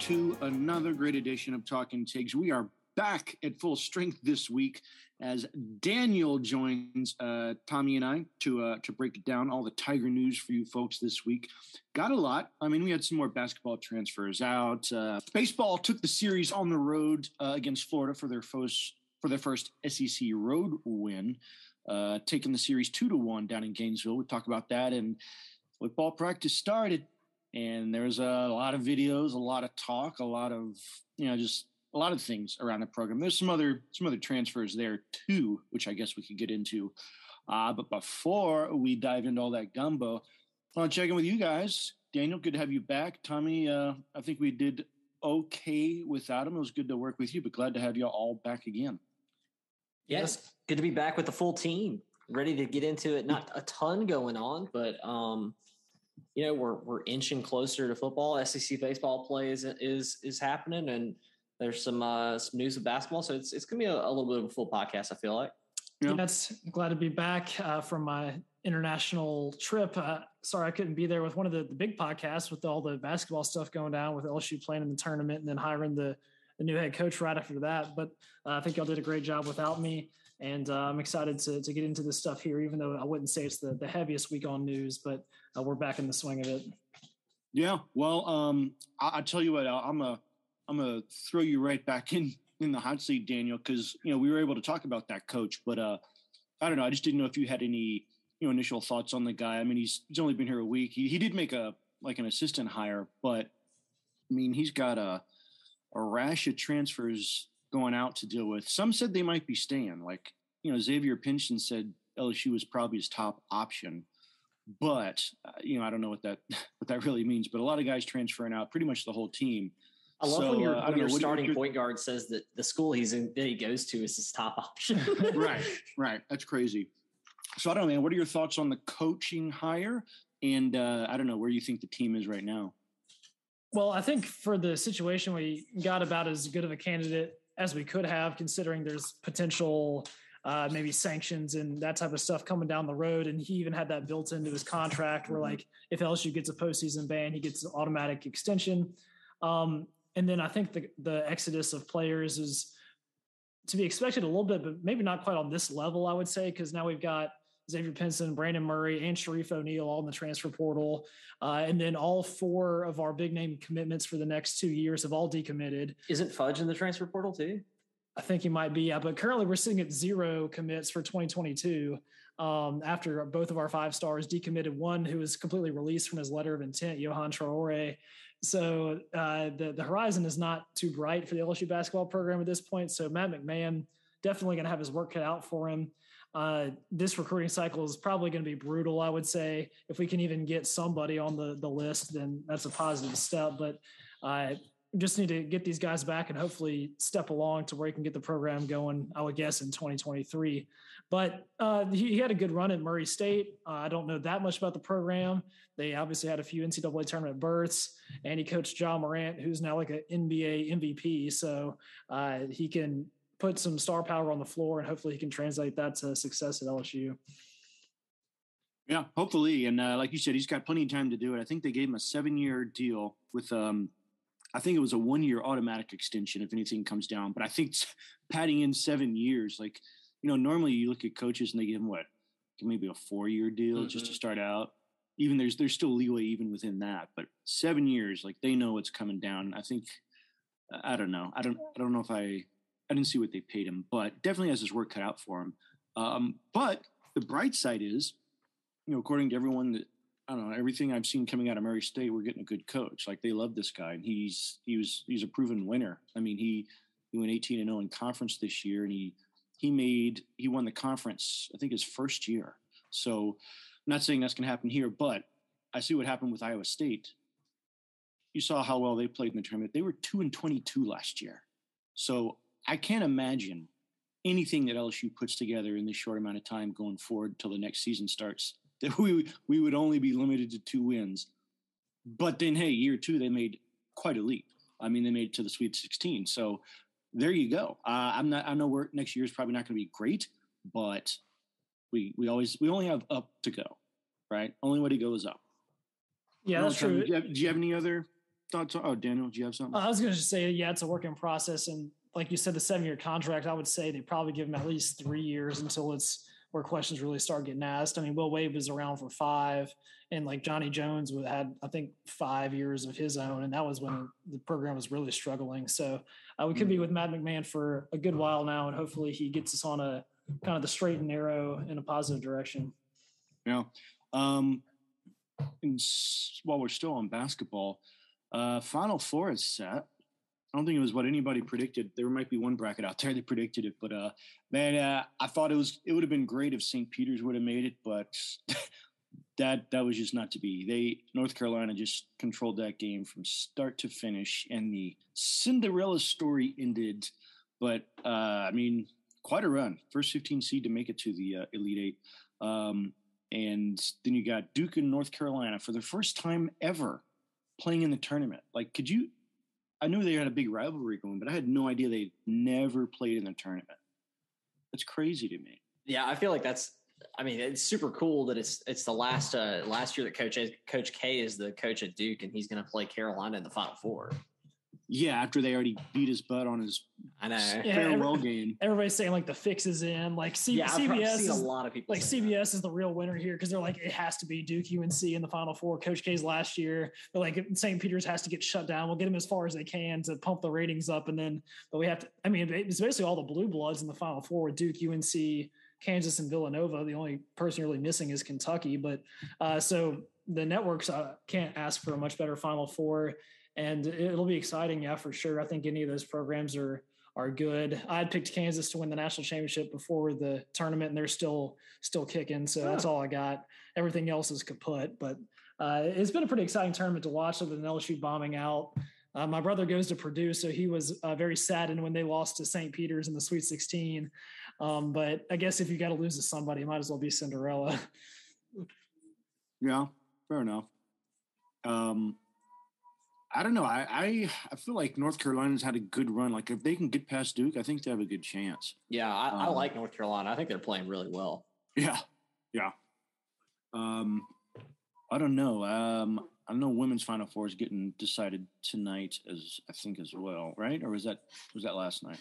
to another great edition of Talking Tigs. We are back at full strength this week as Daniel joins uh, Tommy and I to uh, to break down all the Tiger news for you folks this week. Got a lot. I mean, we had some more basketball transfers out. Uh, baseball took the series on the road uh, against Florida for their first for their first SEC road win, uh, taking the series two to one down in Gainesville. We talk about that and football practice started and there's a lot of videos, a lot of talk, a lot of you know just a lot of things around the program. There's some other some other transfers there too, which I guess we could get into. Uh, but before we dive into all that gumbo, I want to check in with you guys. Daniel, good to have you back. Tommy, uh, I think we did okay without him. It was good to work with you, but glad to have you all back again. Yes, good to be back with the full team. Ready to get into it. Not a ton going on, but um, you know we're we're inching closer to football. SEC baseball play is is is happening, and there's some uh, some news of basketball. So it's it's gonna be a, a little bit of a full podcast. I feel like. Yeah, that's glad to be back uh, from my international trip. Uh, sorry, I couldn't be there with one of the, the big podcasts with all the basketball stuff going down with LSU playing in the tournament and then hiring the, the new head coach right after that. But uh, I think y'all did a great job without me. And uh, I'm excited to, to get into this stuff here, even though I wouldn't say it's the, the heaviest week on news, but uh, we're back in the swing of it. Yeah. Well, um, I, I tell you what, I'm a, I'm gonna throw you right back in in the hot seat, Daniel, because you know we were able to talk about that coach, but uh, I don't know. I just didn't know if you had any you know initial thoughts on the guy. I mean, he's he's only been here a week. He he did make a like an assistant hire, but I mean, he's got a a rash of transfers going out to deal with. Some said they might be staying. Like you know, Xavier Pinson said LSU was probably his top option. But uh, you know, I don't know what that what that really means. But a lot of guys transferring out, pretty much the whole team. I love so, when your, uh, when your know, starting your, point guard says that the school he's in that he goes to is his top option. right, right. That's crazy. So I don't know, man. What are your thoughts on the coaching hire? And uh, I don't know where you think the team is right now. Well, I think for the situation, we got about as good of a candidate as we could have, considering there's potential uh, maybe sanctions and that type of stuff coming down the road. And he even had that built into his contract where, like, if LSU gets a postseason ban, he gets an automatic extension. Um, and then I think the the exodus of players is to be expected a little bit, but maybe not quite on this level. I would say because now we've got Xavier Pinson, Brandon Murray, and Shareef O'Neal all in the transfer portal, uh, and then all four of our big name commitments for the next two years have all decommitted. Isn't Fudge in the transfer portal too? I think he might be, yeah. But currently, we're sitting at zero commits for 2022. Um, after both of our five stars decommitted, one who was completely released from his letter of intent, Yohan Traore, so uh, the the horizon is not too bright for the LSU basketball program at this point. So Matt McMahon definitely going to have his work cut out for him. Uh, this recruiting cycle is probably going to be brutal. I would say if we can even get somebody on the the list, then that's a positive step. But I just need to get these guys back and hopefully step along to where he can get the program going. I would guess in 2023. But uh, he, he, had a good run at Murray State. Uh, I don't know that much about the program. They obviously had a few NCAA tournament berths, and he coached Ja Morant, who's now like an NBA MVP. So uh, he can put some star power on the floor, and hopefully he can translate that to success at LSU. Yeah, hopefully. And uh, like you said, he's got plenty of time to do it. I think they gave him a seven-year deal with, um, I think it was a one-year automatic extension if anything comes down. But I think padding in seven years, like you know, normally you look at coaches and they give them what, maybe a four-year deal mm-hmm. just to mm-hmm. start out even there's there's still leeway even within that. But seven years, like they know what's coming down. I think I don't know. I don't I don't know if I I didn't see what they paid him, but definitely has his work cut out for him. Um, but the bright side is, you know, according to everyone that I don't know everything I've seen coming out of Murray State, we're getting a good coach. Like they love this guy, and he's he was he's a proven winner. I mean, he he went 18 and 0 in conference this year, and he he made he won the conference I think his first year. So I'm not saying that's going to happen here, but I see what happened with Iowa State. You saw how well they played in the tournament. They were two and twenty-two last year, so I can't imagine anything that LSU puts together in this short amount of time going forward till the next season starts. That we we would only be limited to two wins, but then hey, year two they made quite a leap. I mean, they made it to the Sweet 16. So there you go. Uh, I'm not. I know we're next year is probably not going to be great, but we we always we only have up to go, right? Only way to go is up. Yeah, that's true. Do you, have, do you, have, any other thoughts? Oh, Daniel, do you have something? I was going to say, yeah, it's a work in process, and like you said, the seven-year contract. I would say they probably give him at least three years until it's where questions really start getting asked. I mean, Will Wade was around for five, and like Johnny Jones had, I think, five years of his own, and that was when the program was really struggling. So uh, we could be with Matt McMahon for a good while now, and hopefully he gets us on a kind of the straight and narrow in a positive direction. Yeah. Um, and while we're still on basketball, uh, Final Four is set. I don't think it was what anybody predicted. There might be one bracket out there that predicted it, but uh, man, uh, I thought it was it would have been great if St. Peter's would have made it, but that that was just not to be. They North Carolina just controlled that game from start to finish, and the Cinderella story ended. But uh, I mean, quite a run. First 15 seed to make it to the uh, Elite Eight. Um, and then you got Duke and North Carolina for the first time ever playing in the tournament. Like, could you? I knew they had a big rivalry going, but I had no idea they never played in the tournament. That's crazy to me. Yeah, I feel like that's. I mean, it's super cool that it's it's the last uh last year that Coach Coach K is the coach at Duke, and he's going to play Carolina in the Final Four. Yeah, after they already beat his butt on his I know farewell yeah, game. Everybody's saying like the fix is in. Like C- yeah, CBS is a lot of people like CBS that. is the real winner here because they're like it has to be Duke UNC in the Final Four. Coach K's last year, but like St. Peter's has to get shut down. We'll get them as far as they can to pump the ratings up, and then but we have to. I mean, it's basically all the blue bloods in the Final Four with Duke, UNC, Kansas, and Villanova. The only person really missing is Kentucky. But uh, so the networks uh, can't ask for a much better Final Four and it'll be exciting. Yeah, for sure. I think any of those programs are are good. I had picked Kansas to win the national championship before the tournament, and they're still still kicking. So that's all I got. Everything else is kaput. But uh, it's been a pretty exciting tournament to watch. Other than LSU bombing out, uh, my brother goes to Purdue, so he was uh, very saddened when they lost to St. Peter's in the Sweet 16. Um, but I guess if you got to lose to somebody, it might as well be Cinderella. Yeah, fair enough. Um, I don't know. I, I, I feel like North Carolina's had a good run. Like if they can get past Duke, I think they have a good chance. Yeah, I, um, I like North Carolina. I think they're playing really well. Yeah, yeah. Um, I don't know. Um, I know women's Final Four is getting decided tonight, as I think as well, right? Or was that was that last night?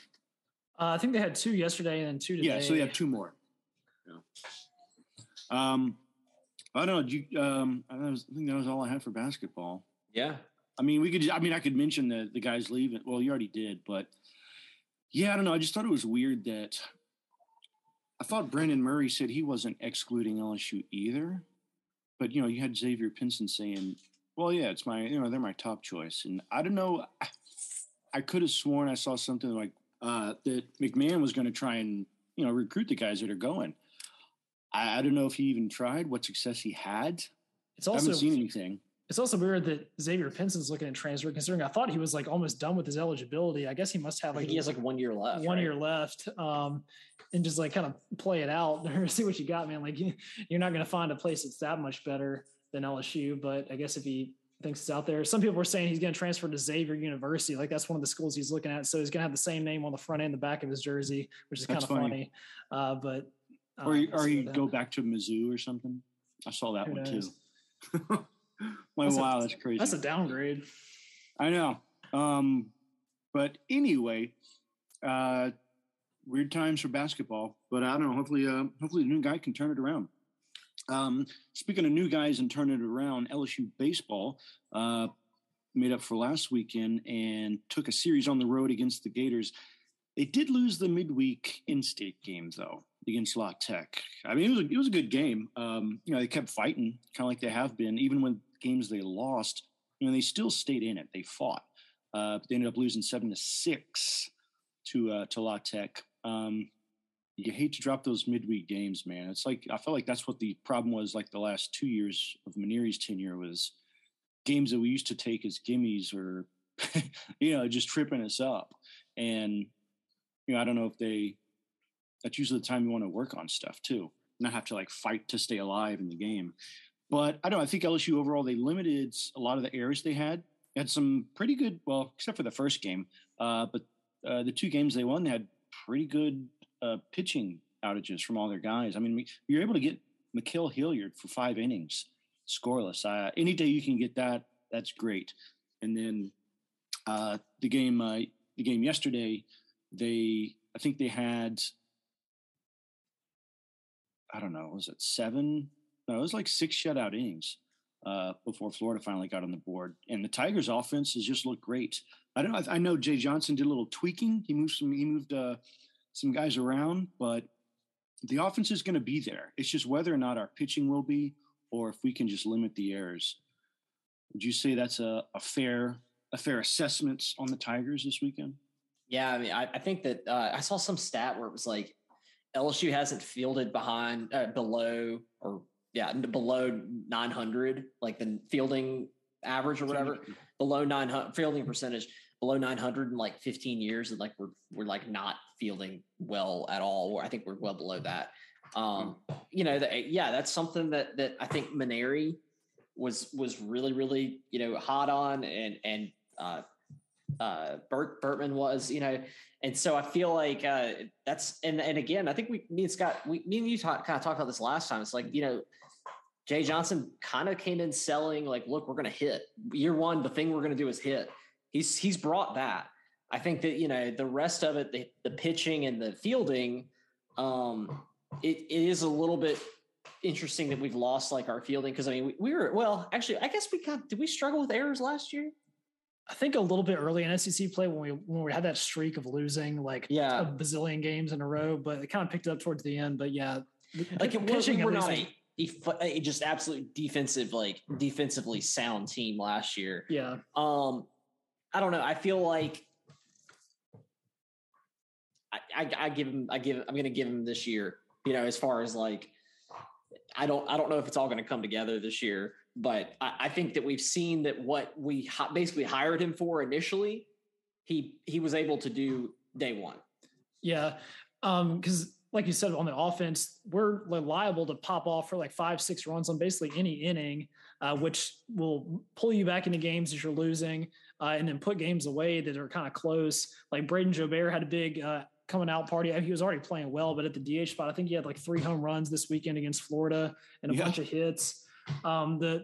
Uh, I think they had two yesterday and then two today. Yeah, so they have two more. Yeah. Um, I don't know. You, um, I, was, I think that was all I had for basketball. Yeah, I mean, we could. I mean, I could mention the the guys leaving. Well, you already did, but yeah, I don't know. I just thought it was weird that I thought Brandon Murray said he wasn't excluding LSU either, but you know, you had Xavier Pinson saying, "Well, yeah, it's my you know they're my top choice," and I don't know. I, I could have sworn I saw something like uh, that McMahon was going to try and you know recruit the guys that are going. I, I, don't know if he even tried, what success he had. It's also I haven't seen anything. It's also weird that Xavier Pinson's looking at transfer, considering I thought he was like almost done with his eligibility. I guess he must have like he has like one year left. One right? year left, um, and just like kind of play it out or see what you got, man. Like you're not going to find a place that's that much better than LSU, but I guess if he thinks it's out there, some people were saying he's going to transfer to Xavier University. Like that's one of the schools he's looking at, so he's going to have the same name on the front and the back of his jersey, which is kind of funny. funny. Uh, but or or you go back to Mizzou or something. I saw that Who one knows? too. My that's wow, a, that's crazy. That's a downgrade. I know. Um, but anyway, uh, weird times for basketball. But I don't know. Hopefully, uh, hopefully the new guy can turn it around. Um, speaking of new guys and turning it around, LSU baseball uh, made up for last weekend and took a series on the road against the Gators. They did lose the midweek in-state game though against La Tech. I mean, it was a, it was a good game. Um, you know, they kept fighting, kind of like they have been, even when games they lost. You know, they still stayed in it. They fought. Uh, but they ended up losing seven to six to uh, to La Tech. Um, you hate to drop those midweek games, man. It's like I felt like that's what the problem was. Like the last two years of Mainieri's tenure was games that we used to take as gimmies or you know just tripping us up. And you know, I don't know if they that's usually the time you want to work on stuff too, not have to like fight to stay alive in the game. But I don't know. I think LSU overall they limited a lot of the errors they had. They had some pretty good, well, except for the first game. Uh, but uh, the two games they won they had pretty good uh, pitching outages from all their guys. I mean, you're able to get Ma'Khail Hilliard for five innings, scoreless. Uh, any day you can get that, that's great. and then uh, the game uh, the game yesterday, they I think they had I don't know, was it seven? No, it was like six shutout innings uh, before Florida finally got on the board. And the Tigers' offense has just looked great. I don't I know Jay Johnson did a little tweaking. He moved some. He moved uh, some guys around, but the offense is going to be there. It's just whether or not our pitching will be, or if we can just limit the errors. Would you say that's a, a fair a fair assessment on the Tigers this weekend? Yeah, I mean, I, I think that uh, I saw some stat where it was like LSU hasn't fielded behind uh, below or yeah below 900 like the fielding average or whatever below 900 fielding percentage below 900 in like 15 years and like we're we're like not fielding well at all or I think we're well below that. Um you know that yeah that's something that that I think Mainieri was was really really you know hot on and and uh uh Bert Bertman was you know and so I feel like uh, that's and and again, I think we me and Scott, we me and you talk, kind of talked about this last time. It's like you know, Jay Johnson kind of came in selling like, look, we're going to hit year one. The thing we're going to do is hit. He's he's brought that. I think that you know the rest of it, the the pitching and the fielding, um, it, it is a little bit interesting that we've lost like our fielding because I mean we, we were well actually I guess we got did we struggle with errors last year? I think a little bit early in SEC play when we when we had that streak of losing like yeah. a bazillion games in a row, but it kind of picked up towards the end. But yeah, like it pitching we were not a, a, just absolute defensive like defensively sound team last year. Yeah. Um, I don't know. I feel like I, I, I give him. I give. I'm going to give him this year. You know, as far as like, I don't. I don't know if it's all going to come together this year but I, I, think that we've seen that what we basically hired him for initially, he he was able to do day one. Yeah, Um, because um, like you said on the offense, we're liable to pop off for like five, six runs on basically any inning, uh, which will pull you back into games that you're losing, uh, and then put games away that are kind of close. Like Brayden Jobert had a big uh, coming out party. He was already playing well, but at the DH spot, I think he had like three home runs this weekend against Florida and a yeah. bunch of hits. Um, the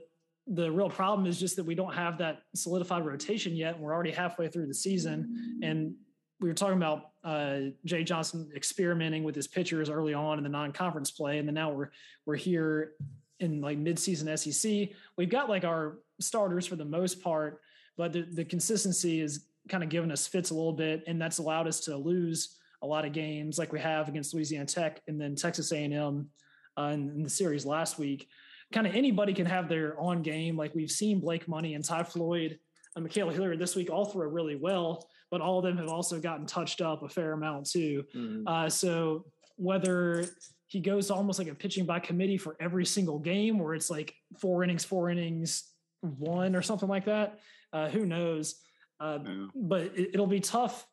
the real problem is just that we don't have that solidified rotation yet, and we're already halfway through the season. And we were talking about uh, Jay Johnson experimenting with his pitchers early on in the non-conference play, and then now we're we're here in like mid-season SEC. We've got like our starters for the most part, but the, the consistency is kind of given us fits a little bit, and that's allowed us to lose a lot of games like we have against Louisiana Tech and then Texas A&M uh, in, in the series last week kind of anybody can have their on game. Like we've seen Blake Money and Ty Floyd and Ma'Khail Hilliard this week all throw really well, but all of them have also gotten touched up a fair amount too. Mm. Uh, so whether he goes almost like a pitching by committee for every single game, where it's like four innings, four innings, one or something like that, uh, who knows? Uh, yeah. But it, it'll be tough,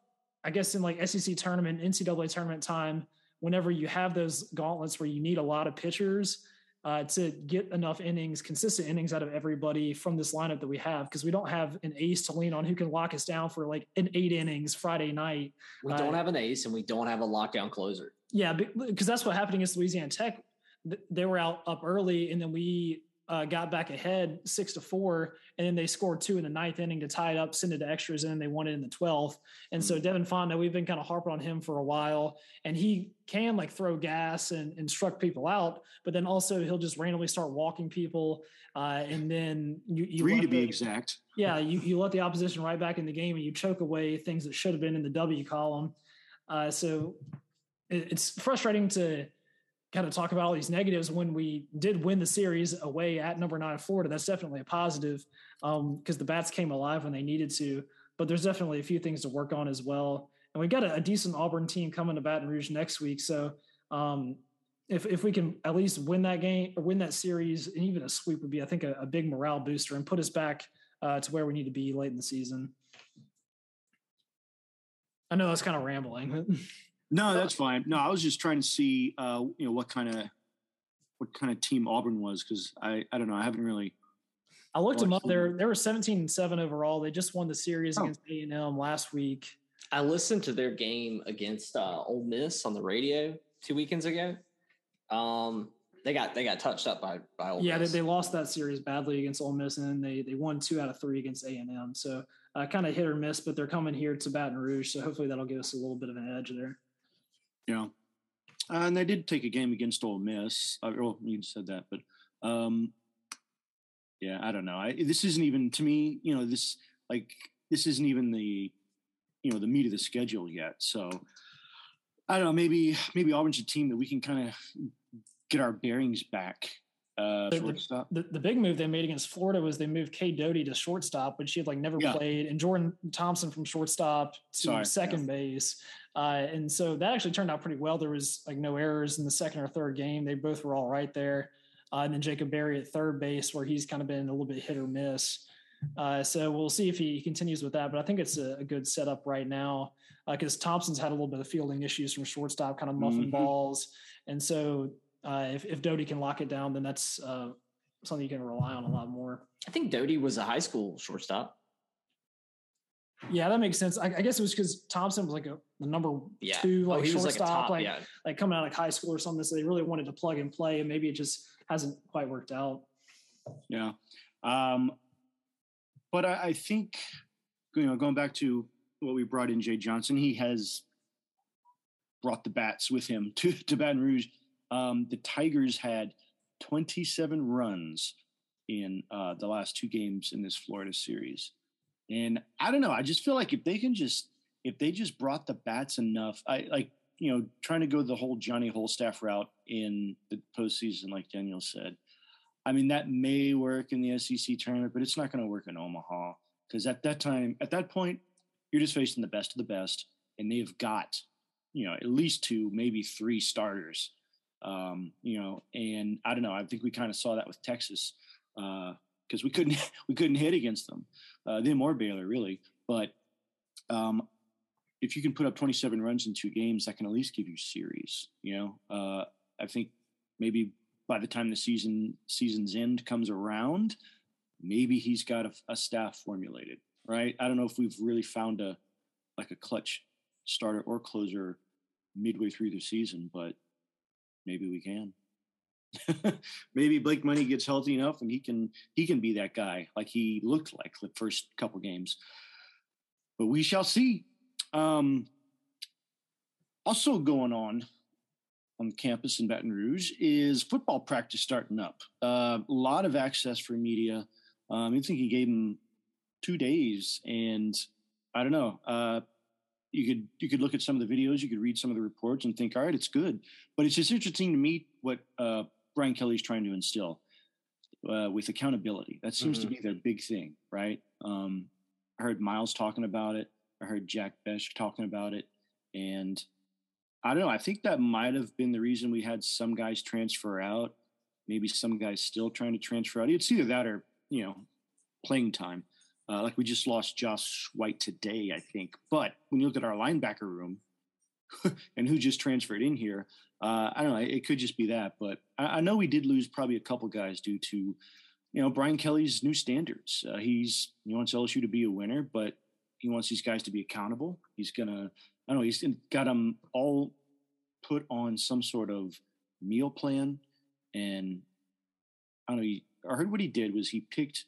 I guess, in like SEC tournament, NCAA tournament time, whenever you have those gauntlets where you need a lot of pitchers uh, to get enough innings, consistent innings out of everybody from this lineup that we have, because we don't have an ace to lean on who can lock us down for like an eight innings Friday night. We don't uh, have an ace and we don't have a lockdown closer. Yeah, because that's what happened against Louisiana Tech. They were out up early, and then we uh, got back ahead six to four, and then they scored two in the ninth inning to tie it up, send it to extras, and then they won it in the twelfth. And so mm-hmm. Devin Fonda, we've been kind of harping on him for a while, and he can like throw gas and, and struck people out, but then also he'll just randomly start walking people, uh, and then you, you three to be exact. Yeah, you you let the opposition right back in the game, and you choke away things that should have been in the W column. Uh, so it, it's frustrating to kind of talk about all these negatives when we did win the series away at number nine Florida. That's definitely a positive because um, the bats came alive when they needed to. But there's definitely a few things to work on as well. And we've got a, a decent Auburn team coming to Baton Rouge next week. So um, if if we can at least win that game or win that series, and even a sweep would be, I think, a, a big morale booster and put us back uh, to where we need to be late in the season. I know that's kind of rambling. No, that's fine. No, I was just trying to see, uh, you know, what kind of what kind of team Auburn was because I I don't know. I haven't really. I looked them up. There, they were seventeen and seven overall. They just won the series oh. against A and M last week. I listened to their game against uh, Ole Miss on the radio two weekends ago. Um, they got they got touched up by by Ole yeah, they, they, lost that series badly against Ole Miss, and they they won two out of three against A and M. So uh, kind of hit or miss, but they're coming here to Baton Rouge, so hopefully that'll give us a little bit of an edge there. Yeah, and they did take a game against Ole Miss. Uh, well, you said that, but um, yeah, I don't know. I, this isn't even to me. You know, this like this isn't even the you know the meat of the schedule yet. So I don't know. Maybe maybe Auburn's a team that we can kind of get our bearings back. Uh, the, the, the, big move they made against Florida was they moved Cade Doughty to shortstop, but she had like never yeah. played, and Jordan Thompson from shortstop to Sorry, second yeah. base. Uh, and so that actually turned out pretty well. There was like no errors in the second or third game. They both were all right there. Uh, and then Jacob Berry at third base, where he's kind of been a little bit hit or miss. Uh, so we'll see if he continues with that. But I think it's a, a good setup right now because uh, Thompson's had a little bit of fielding issues from shortstop, kind of muffing mm-hmm. balls. And so uh, if, if Doughty can lock it down, then that's uh, something you can rely on a lot more. I think Doughty was a high school shortstop. Yeah, that makes sense. I, I guess it was because Thompson was like a the number yeah. two oh, like oh, shortstop, like, top, like, yeah. like coming out of like high school or something. So they really wanted to plug and play, and maybe it just hasn't quite worked out. Yeah, um, but I, I think you know going back to what we brought in Jay Johnson, he has brought the bats with him to to Baton Rouge. Um, the Tigers had 27 runs in uh, the last two games in this Florida series. And I don't know. I just feel like if they can just if they just brought the bats enough, I like you know trying to go the whole Johnny Holstaff route in the postseason, like Daniel said. I mean that may work in the SEC tournament, but it's not going to work in Omaha because at that time, at that point, you're just facing the best of the best, and they've got you know at least two, maybe three starters. Um, you know, and I don't know. I think we kind of saw that with Texas because uh, we couldn't we couldn't hit against them uh, them or Baylor really. But um, if you can put up 27 runs in two games, that can at least give you series. You know, uh, I think maybe by the time the season season's end comes around, maybe he's got a, a staff formulated. Right? I don't know if we've really found a like a clutch starter or closer midway through the season, but maybe we can. maybe Blake Money gets healthy enough and he can he can be that guy like he looked like the first couple games. But we shall see. Um, also going on on campus in Baton Rouge is football practice starting up. Uh, a lot of access for media. Um, I think he gave him two days, and I don't know. Uh, you could you could look at some of the videos, you could read some of the reports, and think, all right, it's good. But it's just interesting to me what uh, Brian Kelly's trying to instill uh, with accountability. That seems mm-hmm. to be their big thing, right? Um, I heard Miles talking about it. I heard Jack Bech talking about it, and I don't know. I think that might have been the reason we had some guys transfer out. Maybe some guys still trying to transfer out. It's either that or you know playing time. Uh, like we just lost Josh White today, I think. But when you look at our linebacker room and who just transferred in here, uh, I don't know. It could just be that, but I, I, know we did lose probably a couple guys due to, you know, Brian Kelly's new standards. Uh, he's he wants LSU to be a winner, but he wants these guys to be accountable. He's gonna, I don't know. He's got them all put on some sort of meal plan, and I don't know. He, I heard what he did was he picked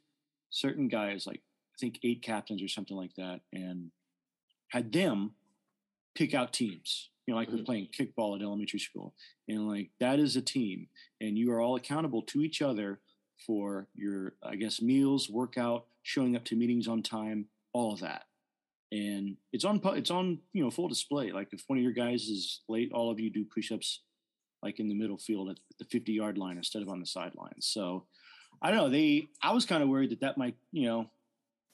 certain guys, like think eight captains or something like that, and had them pick out teams you know, like mm-hmm. we're playing kickball at elementary school. And like that is a team, and you are all accountable to each other for your, I guess, meals, workout, showing up to meetings on time, all of that. And it's on, it's on, you know, full display. Like if one of your guys is late, all of you do push-ups, like in the middle field at the 50 yard line instead of on the sidelines. So I don't know. They, I was kind of worried that that might, you know,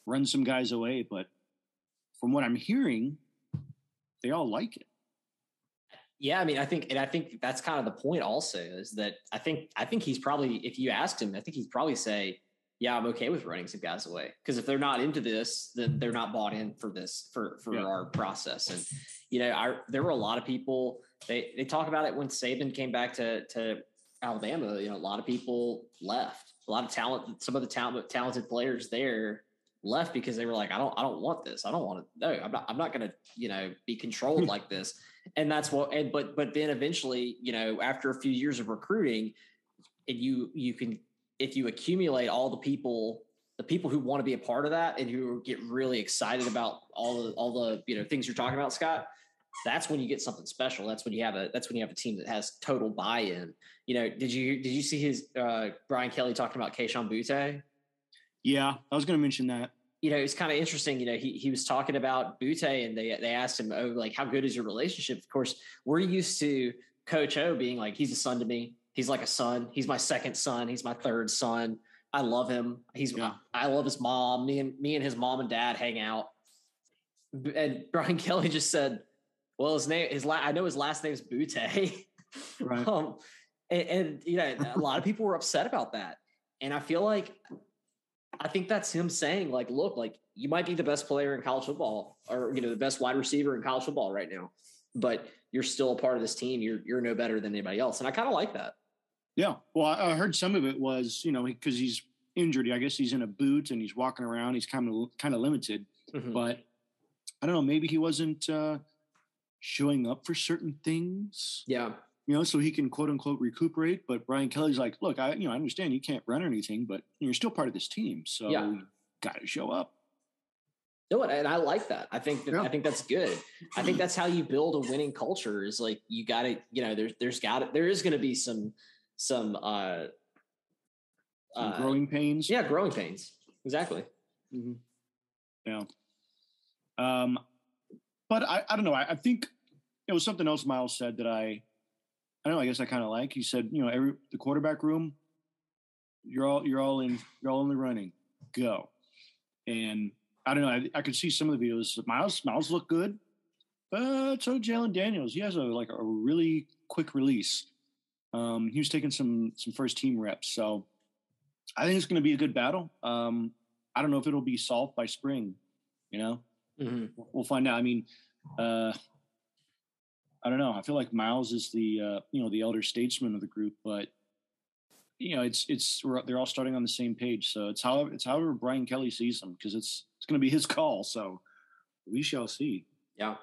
run some guys away, but from what I'm hearing, they all like it. Yeah, I mean, I think, and I think that's kind of the point. Also, is that I think I think he's probably, if you asked him, I think he'd probably say, "Yeah, I'm okay with running some guys away." Because if they're not into this, then they're not bought in for this for for yeah. our process. And you know, I there were a lot of people. They they talk about it when Saban came back to to Alabama. You know, a lot of people left. A lot of talent. Some of the talent talented players there left because they were like, I don't, I don't want this. I don't want to. No, I'm not. I'm not going to, you know, be controlled like this and that's what and but but then eventually you know after a few years of recruiting and you you can if you accumulate all the people the people who want to be a part of that and who get really excited about all the all the you know things you're talking about scott that's when you get something special that's when you have a that's when you have a team that has total buy-in you know did you did you see his uh brian kelly talking about Kayshon Boutte? Yeah i was going to mention that you know, it's kind of interesting. You know, he he was talking about Boutte, and they they asked him, "Oh, like how good is your relationship?" Of course, we're used to Coach O being like, "He's a son to me. He's like a son. He's my second son. He's my third son. I love him. He's yeah. I love his mom. Me and me and his mom and dad hang out." And Brian Kelly just said, "Well, his name his la- I know his last name is Boutte." Right. um, and, and you know, a lot of people were upset about that, and I feel like I think that's him saying, like, look, like you might be the best player in college football or, you know, the best wide receiver in college football right now, but you're still a part of this team. You're, you're no better than anybody else. And I kind of like that. Yeah. Well, I heard some of it was, you know, because he's injured. I guess he's in a boot and he's walking around. He's kind of, kind of limited, mm-hmm. but I don't know. Maybe he wasn't uh, showing up for certain things. Yeah you know, so he can quote unquote recuperate. But Brian Kelly's like, look, I you know I understand you can't run or anything, but you're still part of this team, so yeah. got to show up. No, and I like that. I think that, yeah. I think that's good. I think that's how you build a winning culture. Is like you got to, you know, there's there's got to, there is going to be some some uh, some uh growing pains. Yeah, growing pains. Exactly. Mm-hmm. Yeah. Um, but I I don't know. I, I think it was something else Miles said that I I don't know. I guess I kind of like. He said, you know, every the quarterback room, you're all you're all in you're all in the running. Go. And I don't know. I, I could see some of the videos. Miles Miles look good, but so Jalen Daniels. He has a like a really quick release. Um, he was taking some some first team reps, so I think it's going to be a good battle. Um, I don't know if it'll be solved by spring. You know, mm-hmm. we'll find out. I mean, uh, I don't know. I feel like Miles is the uh, you know the elder statesman of the group, but you know it's it's they're all starting on the same page. So it's however it's however Brian Kelly sees them because it's it's going to be his call. So we shall see. Yeah.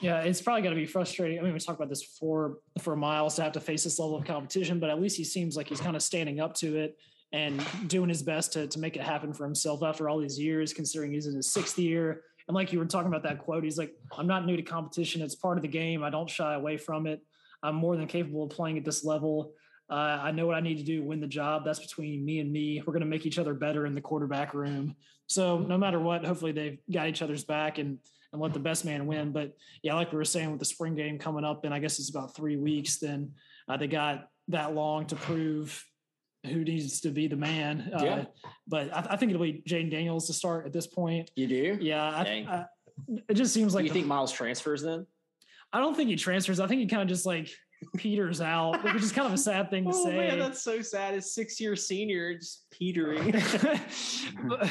Yeah, it's probably going to be frustrating. I mean, we talked about this for for Miles to have to face this level of competition, but at least he seems like he's kind of standing up to it and doing his best to to make it happen for himself after all these years. Considering he's in his sixth year, and like you were talking about that quote, he's like, I'm not new to competition. It's part of the game. I don't shy away from it. I'm more than capable of playing at this level. Uh, I know what I need to do to win the job. That's between me and me. We're going to make each other better in the quarterback room. So no matter what, hopefully they've got each other's back and and let the best man win. But yeah, like we were saying with the spring game coming up, and I guess it's about three weeks. Then uh, they got that long to prove who needs to be the man. Uh, yeah. But I, I, think it'll be Jayden Daniels to start at this point. You do? Yeah. I, I, it just seems like. Do you think Miles transfers then? I don't think he transfers. I think he kind of just like peters out, which is kind of a sad thing to oh, say. Man, that's so sad. His six year senior just petering.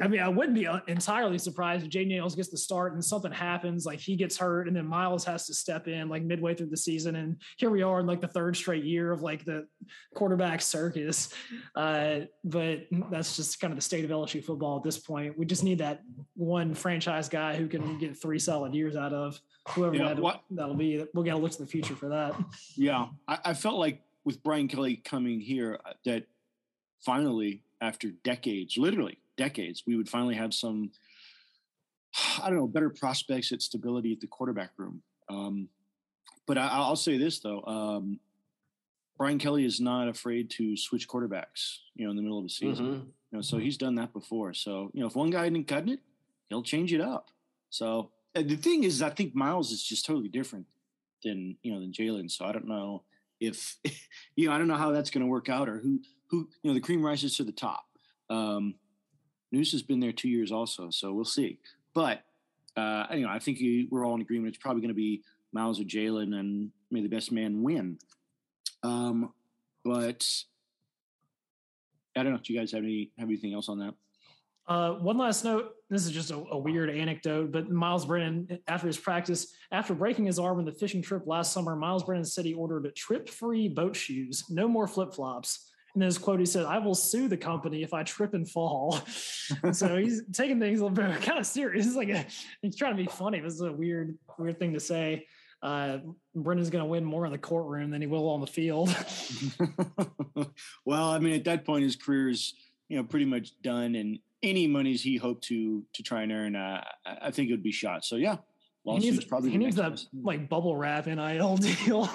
I mean, I wouldn't be uh, entirely surprised if Jay Daniels gets the start and something happens, like he gets hurt, and then Miles has to step in like midway through the season. And here we are in like the third straight year of like the quarterback circus. Uh, but that's just kind of the state of LSU football at this point. We just need that one franchise guy who can get three solid years out of whoever yeah, that, that'll be. We'll got to look to the future for that. Yeah, I, I felt like with Brian Kelly coming here uh, that finally after decades, literally decades, we would finally have some, I don't know, better prospects at stability at the quarterback room. Um, but I, will say this though, um, Brian Kelly is not afraid to switch quarterbacks, you know, in the middle of the season. Mm-hmm. You know, so he's done that before. So you know, if one guy isn't cutting it, he'll change it up. So the thing is, I think Miles is just totally different than you know than Jalen. So I don't know if you know I don't know how that's going to work out or who who you know the cream rises to the top. Um, Noose has been there two years also, so we'll see. But uh, you know, I think you, we're all in agreement. It's probably going to be Miles or Jalen, and may the best man win. Um, but I don't know. Do you guys have any have anything else on that? Uh, one last note. This is just a, a, weird anecdote, but Miles Brennan, after his practice, after breaking his arm in the fishing trip last summer, Miles Brennan said he ordered trip-free boat shoes, no more flip-flops. And his quote, he said, I will sue the company if I trip and fall. so he's taking things a little bit kind of serious. It's like a, he's trying to be funny. This is a weird, weird thing to say. uh, Brennan's going to win more in the courtroom than he will on the field. well, I mean, at that point, his career is you know pretty much done, and any monies he hoped to to try and earn, uh, I think it would be shot. So yeah, he needs, probably he needs that like bubble wrap NIL deal.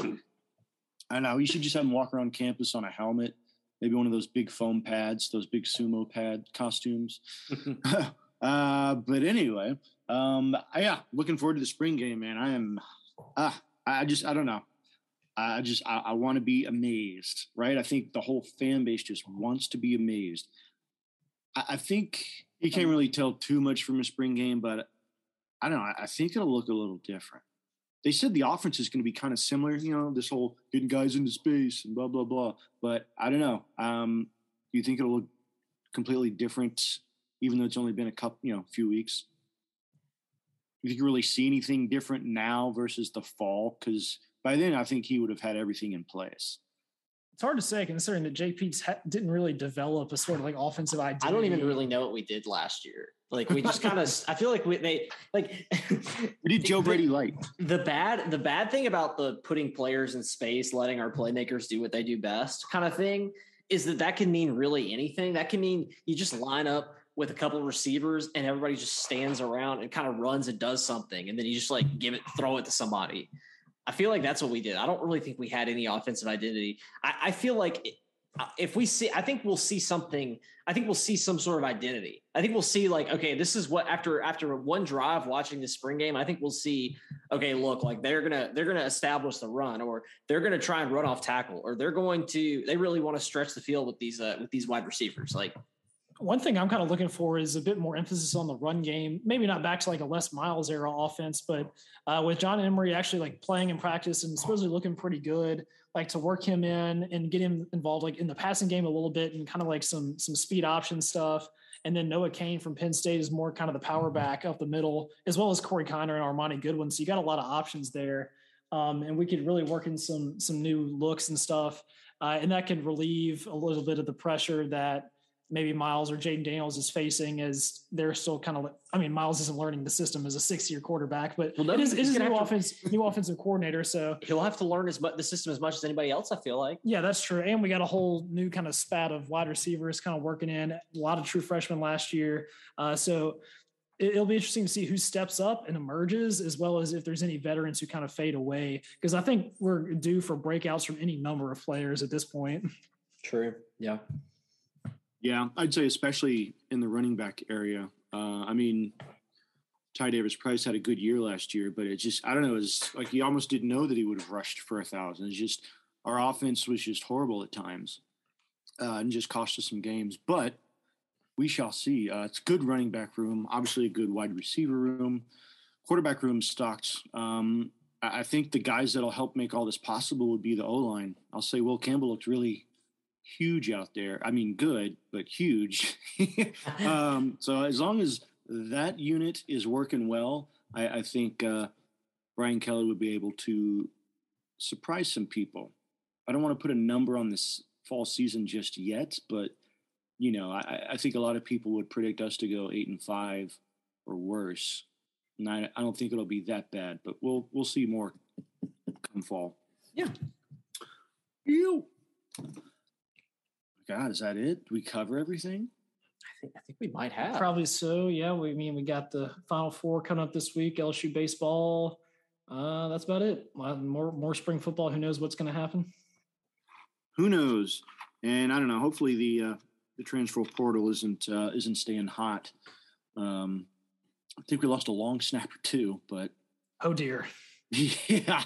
I know. You should just have him walk around campus on a helmet, maybe one of those big foam pads, those big sumo pad costumes. uh, but anyway, um, yeah, looking forward to the spring game, man. I am. Ah, I just I don't know. I just I, I want to be amazed, right? I think the whole fan base just wants to be amazed. I, I think you can't really tell too much from a spring game, but I don't know. I, I think it'll look a little different. They said the offense is going to be kind of similar, you know, this whole getting guys into space and blah blah blah. But I don't know. Um, do you think it'll look completely different, even though it's only been a couple, you know, a few weeks? you think you really see anything different now versus the fall? Because by then, I think he would have had everything in place. It's hard to say considering that JP ha- didn't really develop a sort of like offensive idea. I don't even really know what we did last year. Like we just kind of, I feel like we they like we did Joe Brady light. The bad, the bad thing about the putting players in space, letting our playmakers do what they do best, kind of thing, is that that can mean really anything. That can mean you just line up with a couple of receivers and everybody just stands around and kind of runs and does something and then you just like give it throw it to somebody i feel like that's what we did. I don't really think we had any offensive identity. I, I feel like uh, if we see i think we'll see something i think we'll see some sort of identity. I think we'll see like okay this is what after after one drive watching the spring game i think we'll see okay look like they're gonna they're gonna establish the run or they're gonna try and run off tackle or they're going to they really want to stretch the field with these uh with these wide receivers. Like one thing I'm kind of looking for is a bit more emphasis on the run game. Maybe not back to like a Les Miles era offense, but uh, with John Emery actually like playing in practice and supposedly looking pretty good, like to work him in and get him involved like in the passing game a little bit and kind of like some some speed option stuff. And then Noah Cain from Penn State is more kind of the power back up the middle, as well as Corey Kiner and Armoni Goodwin. So you got a lot of options there, um, and we could really work in some some new looks and stuff, uh, and that can relieve a little bit of the pressure that maybe Miles or Jayden Daniels is facing as they're still kind of. I mean, Miles isn't learning the system as a six-year quarterback, but well, no, it is, it is a new offense, to, new offensive coordinator. So he'll have to learn as much the system as much as anybody else. I feel like. Yeah, that's true. And we got a whole new kind of spat of wide receivers kind of working in. A lot of true freshmen last year. Uh, so it'll be interesting to see who steps up and emerges, as well as if there's any veterans who kind of fade away. Because I think we're due for breakouts from any number of players at this point. True. Yeah. Yeah, I'd say especially in the running back area. Uh, I mean, Ty Davis Price had a good year last year, but it just I don't know. It's like he almost didn't know that he would have rushed for a thousand. It's just our offense was just horrible at times, uh, and just cost us some games. But we shall see. Uh, it's good running back room, obviously a good wide receiver room, quarterback room stocked. Um, I think the guys that'll help make all this possible would be the O line. I'll say Will Campbell looked really huge out there. I mean, good, but huge. um, so as long as that unit is working well, I, I think uh, Brian Kelly would be able to surprise some people. I don't want to put a number on this fall season just yet, but you know, I, I think a lot of people would predict us to go eight and five or worse. And I, I don't think it'll be that bad, but we'll we'll see more come fall. Yeah. You. God, is that it? Do we cover everything? I think I think we might have. Probably so. Yeah. We I mean we got the final four coming up this week. LSU baseball. Uh, that's about it. More more spring football. Who knows what's going to happen? Who knows? And I don't know. Hopefully the uh, the transfer portal isn't uh, isn't staying hot. Um, I think we lost a long snapper too, but oh dear. Yeah,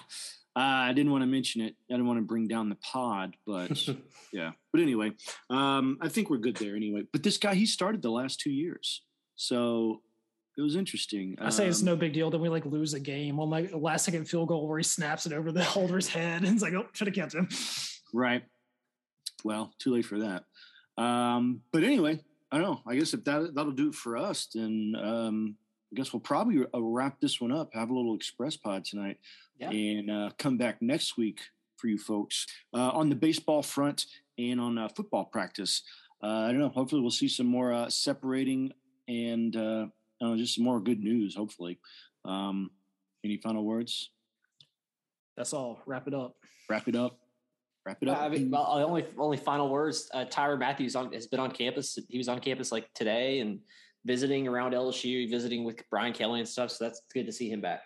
uh, I didn't want to mention it. I didn't want to bring down the pod, but yeah. But anyway, um, I think we're good there anyway. But this guy, he started the last two years, so it was interesting. I say it's no um, big deal. Then we like lose a game on like a last second field goal where he snaps it over the holder's head, and it's like, oh, should have kept him. Right. Well, too late for that. Um, but anyway, I don't know. I guess if that that'll do it for us, then um, I guess we'll probably uh, wrap this one up. Have a little express pod tonight yeah. and uh, come back next week for you folks uh, on the baseball front and on uh, football practice. Uh, I don't know. Hopefully, we'll see some more uh, separating and uh, just some more good news. Hopefully. Um, any final words? That's all. Wrap it up. Wrap it up. Wrap it up. I mean, well, only only final words. Uh, Tyrann Mathieu on, has been on campus. He was on campus like today and visiting around LSU, visiting with Brian Kelly and stuff. So that's good to see him back.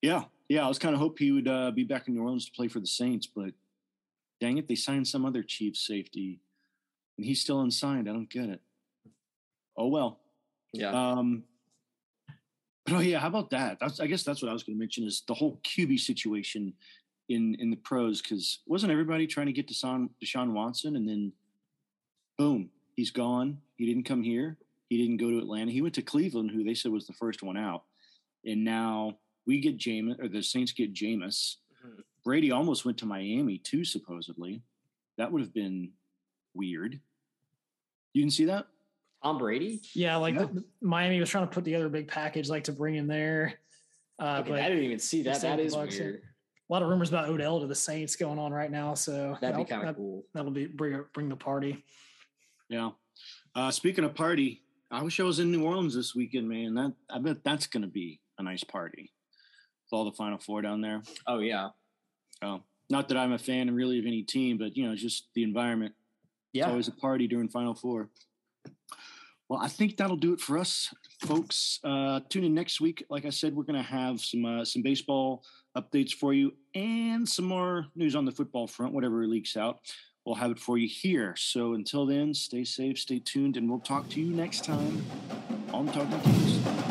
Yeah, yeah. I was kind of hoping he would uh, be back in New Orleans to play for the Saints, but dang it, they signed some other Chiefs safety, and he's still unsigned. I don't get it. Oh well. Yeah. Um, but oh yeah, how about that? That's I guess that's what I was going to mention is the whole QB situation in in the pros because wasn't everybody trying to get Deshaun, Deshaun Watson and then boom, he's gone. He didn't come here. He didn't go to Atlanta. He went to Cleveland, who they said was the first one out, and now we get Jameis or the Saints get Jameis. Mm-hmm. Brady almost went to Miami too, supposedly. That would have been weird. You didn't see that? Tom Brady? Yeah, like yeah. The, Miami was trying to put together a big package like to bring in there. Uh, okay, but I didn't even see that. That is weird. A lot of rumors about Odell to the Saints going on right now, so that'd be kind of that, cool. That'll be bring bring the party. Yeah. Uh, speaking of party, I wish I was in New Orleans this weekend, man. That I bet that's going to be a nice party with all the Final Four down there. Oh yeah. Oh, not that I'm a fan really of any team, but you know, just the environment. Yeah, it's always a party during Final Four. Well, I think that'll do it for us, folks. Uh, tune in next week. Like I said, we're going to have some uh, some baseball updates for you and some more news on the football front, whatever leaks out. We'll have it for you here. So until then, stay safe, stay tuned, and we'll talk to you next time on Talking Teams.